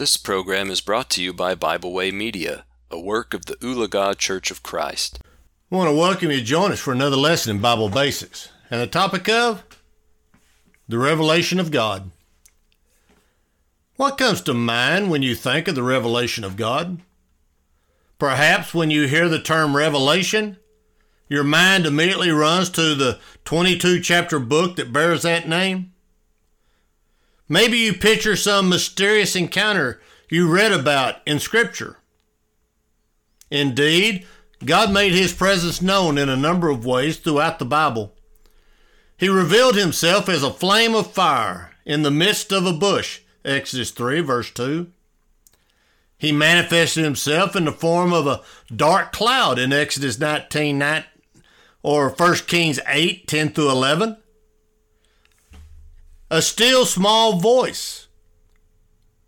This program is brought to you by Bible Way Media, a work of the Ulaga Church of Christ. I want to welcome you to join us for another lesson in Bible Basics. And the topic of the revelation of God. What comes to mind when you think of the revelation of God? Perhaps when you hear the term revelation, your mind immediately runs to the 22 chapter book that bears that name. Maybe you picture some mysterious encounter you read about in Scripture. Indeed, God made his presence known in a number of ways throughout the Bible. He revealed himself as a flame of fire in the midst of a bush, Exodus 3, verse 2. He manifested himself in the form of a dark cloud in Exodus 19, 9, or 1 Kings 8, 10 through 11 a still small voice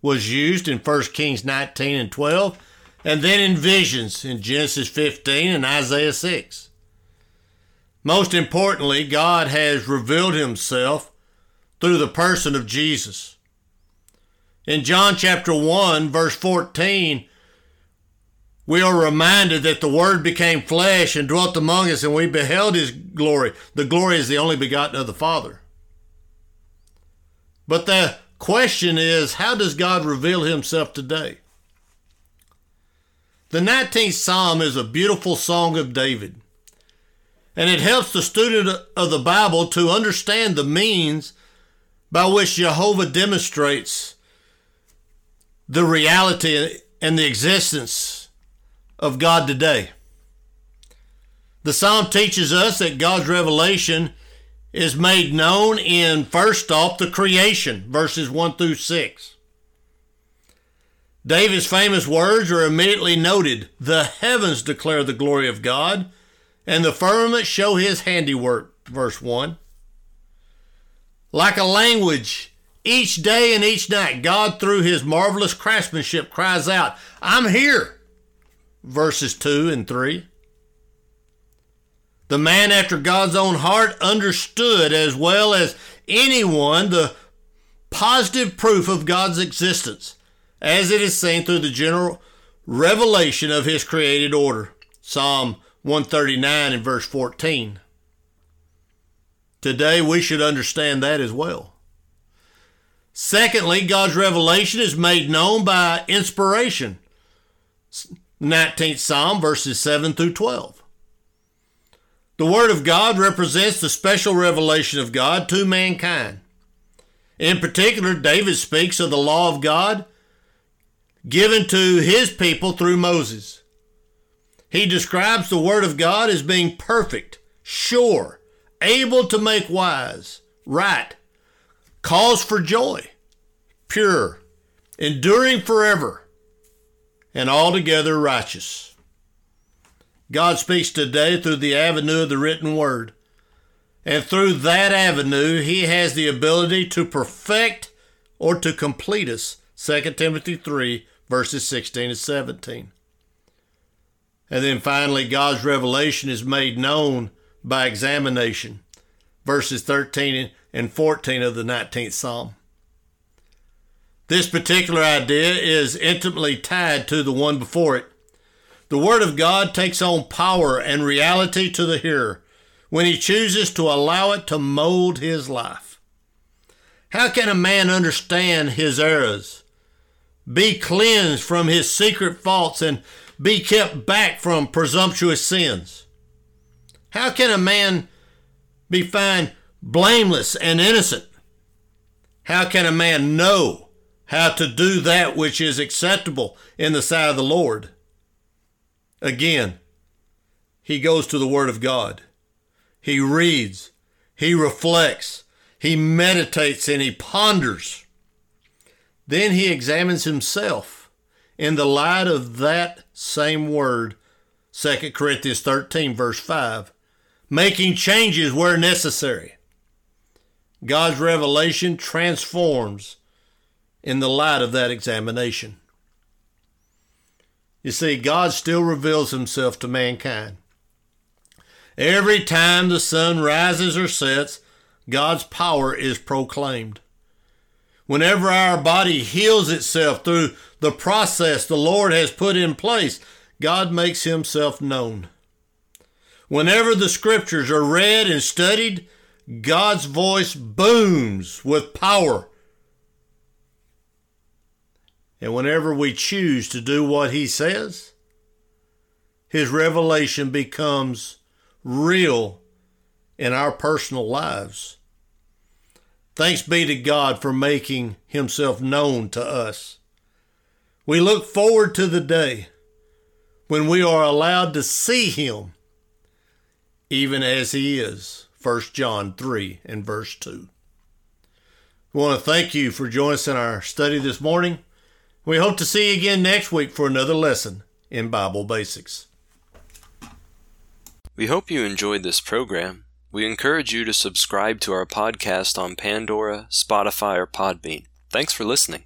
was used in 1 Kings 19 and 12, and then in visions in Genesis 15 and Isaiah 6. Most importantly, God has revealed himself through the person of Jesus. In John chapter 1, verse 14, we are reminded that the Word became flesh and dwelt among us, and we beheld His glory. The glory is the only begotten of the Father. But the question is how does God reveal himself today? The 19th Psalm is a beautiful song of David, and it helps the student of the Bible to understand the means by which Jehovah demonstrates the reality and the existence of God today. The psalm teaches us that God's revelation is made known in first off the creation, verses 1 through 6. David's famous words are immediately noted The heavens declare the glory of God, and the firmament show his handiwork, verse 1. Like a language, each day and each night, God, through his marvelous craftsmanship, cries out, I'm here, verses 2 and 3. The man after God's own heart understood as well as anyone the positive proof of God's existence as it is seen through the general revelation of his created order. Psalm 139 and verse 14. Today we should understand that as well. Secondly, God's revelation is made known by inspiration. 19th Psalm verses 7 through 12. The Word of God represents the special revelation of God to mankind. In particular, David speaks of the law of God given to his people through Moses. He describes the Word of God as being perfect, sure, able to make wise, right, cause for joy, pure, enduring forever, and altogether righteous. God speaks today through the avenue of the written word. And through that avenue, he has the ability to perfect or to complete us. 2 Timothy 3, verses 16 and 17. And then finally, God's revelation is made known by examination. Verses 13 and 14 of the 19th Psalm. This particular idea is intimately tied to the one before it. The Word of God takes on power and reality to the hearer when he chooses to allow it to mold his life. How can a man understand his errors, be cleansed from his secret faults, and be kept back from presumptuous sins? How can a man be found blameless and innocent? How can a man know how to do that which is acceptable in the sight of the Lord? Again, he goes to the Word of God. He reads, he reflects, he meditates, and he ponders. Then he examines himself in the light of that same Word, 2 Corinthians 13, verse 5, making changes where necessary. God's revelation transforms in the light of that examination. You see, God still reveals himself to mankind. Every time the sun rises or sets, God's power is proclaimed. Whenever our body heals itself through the process the Lord has put in place, God makes himself known. Whenever the scriptures are read and studied, God's voice booms with power. And whenever we choose to do what he says, his revelation becomes real in our personal lives. Thanks be to God for making himself known to us. We look forward to the day when we are allowed to see him even as he is. 1 John 3 and verse 2. We want to thank you for joining us in our study this morning. We hope to see you again next week for another lesson in Bible Basics. We hope you enjoyed this program. We encourage you to subscribe to our podcast on Pandora, Spotify, or Podbean. Thanks for listening.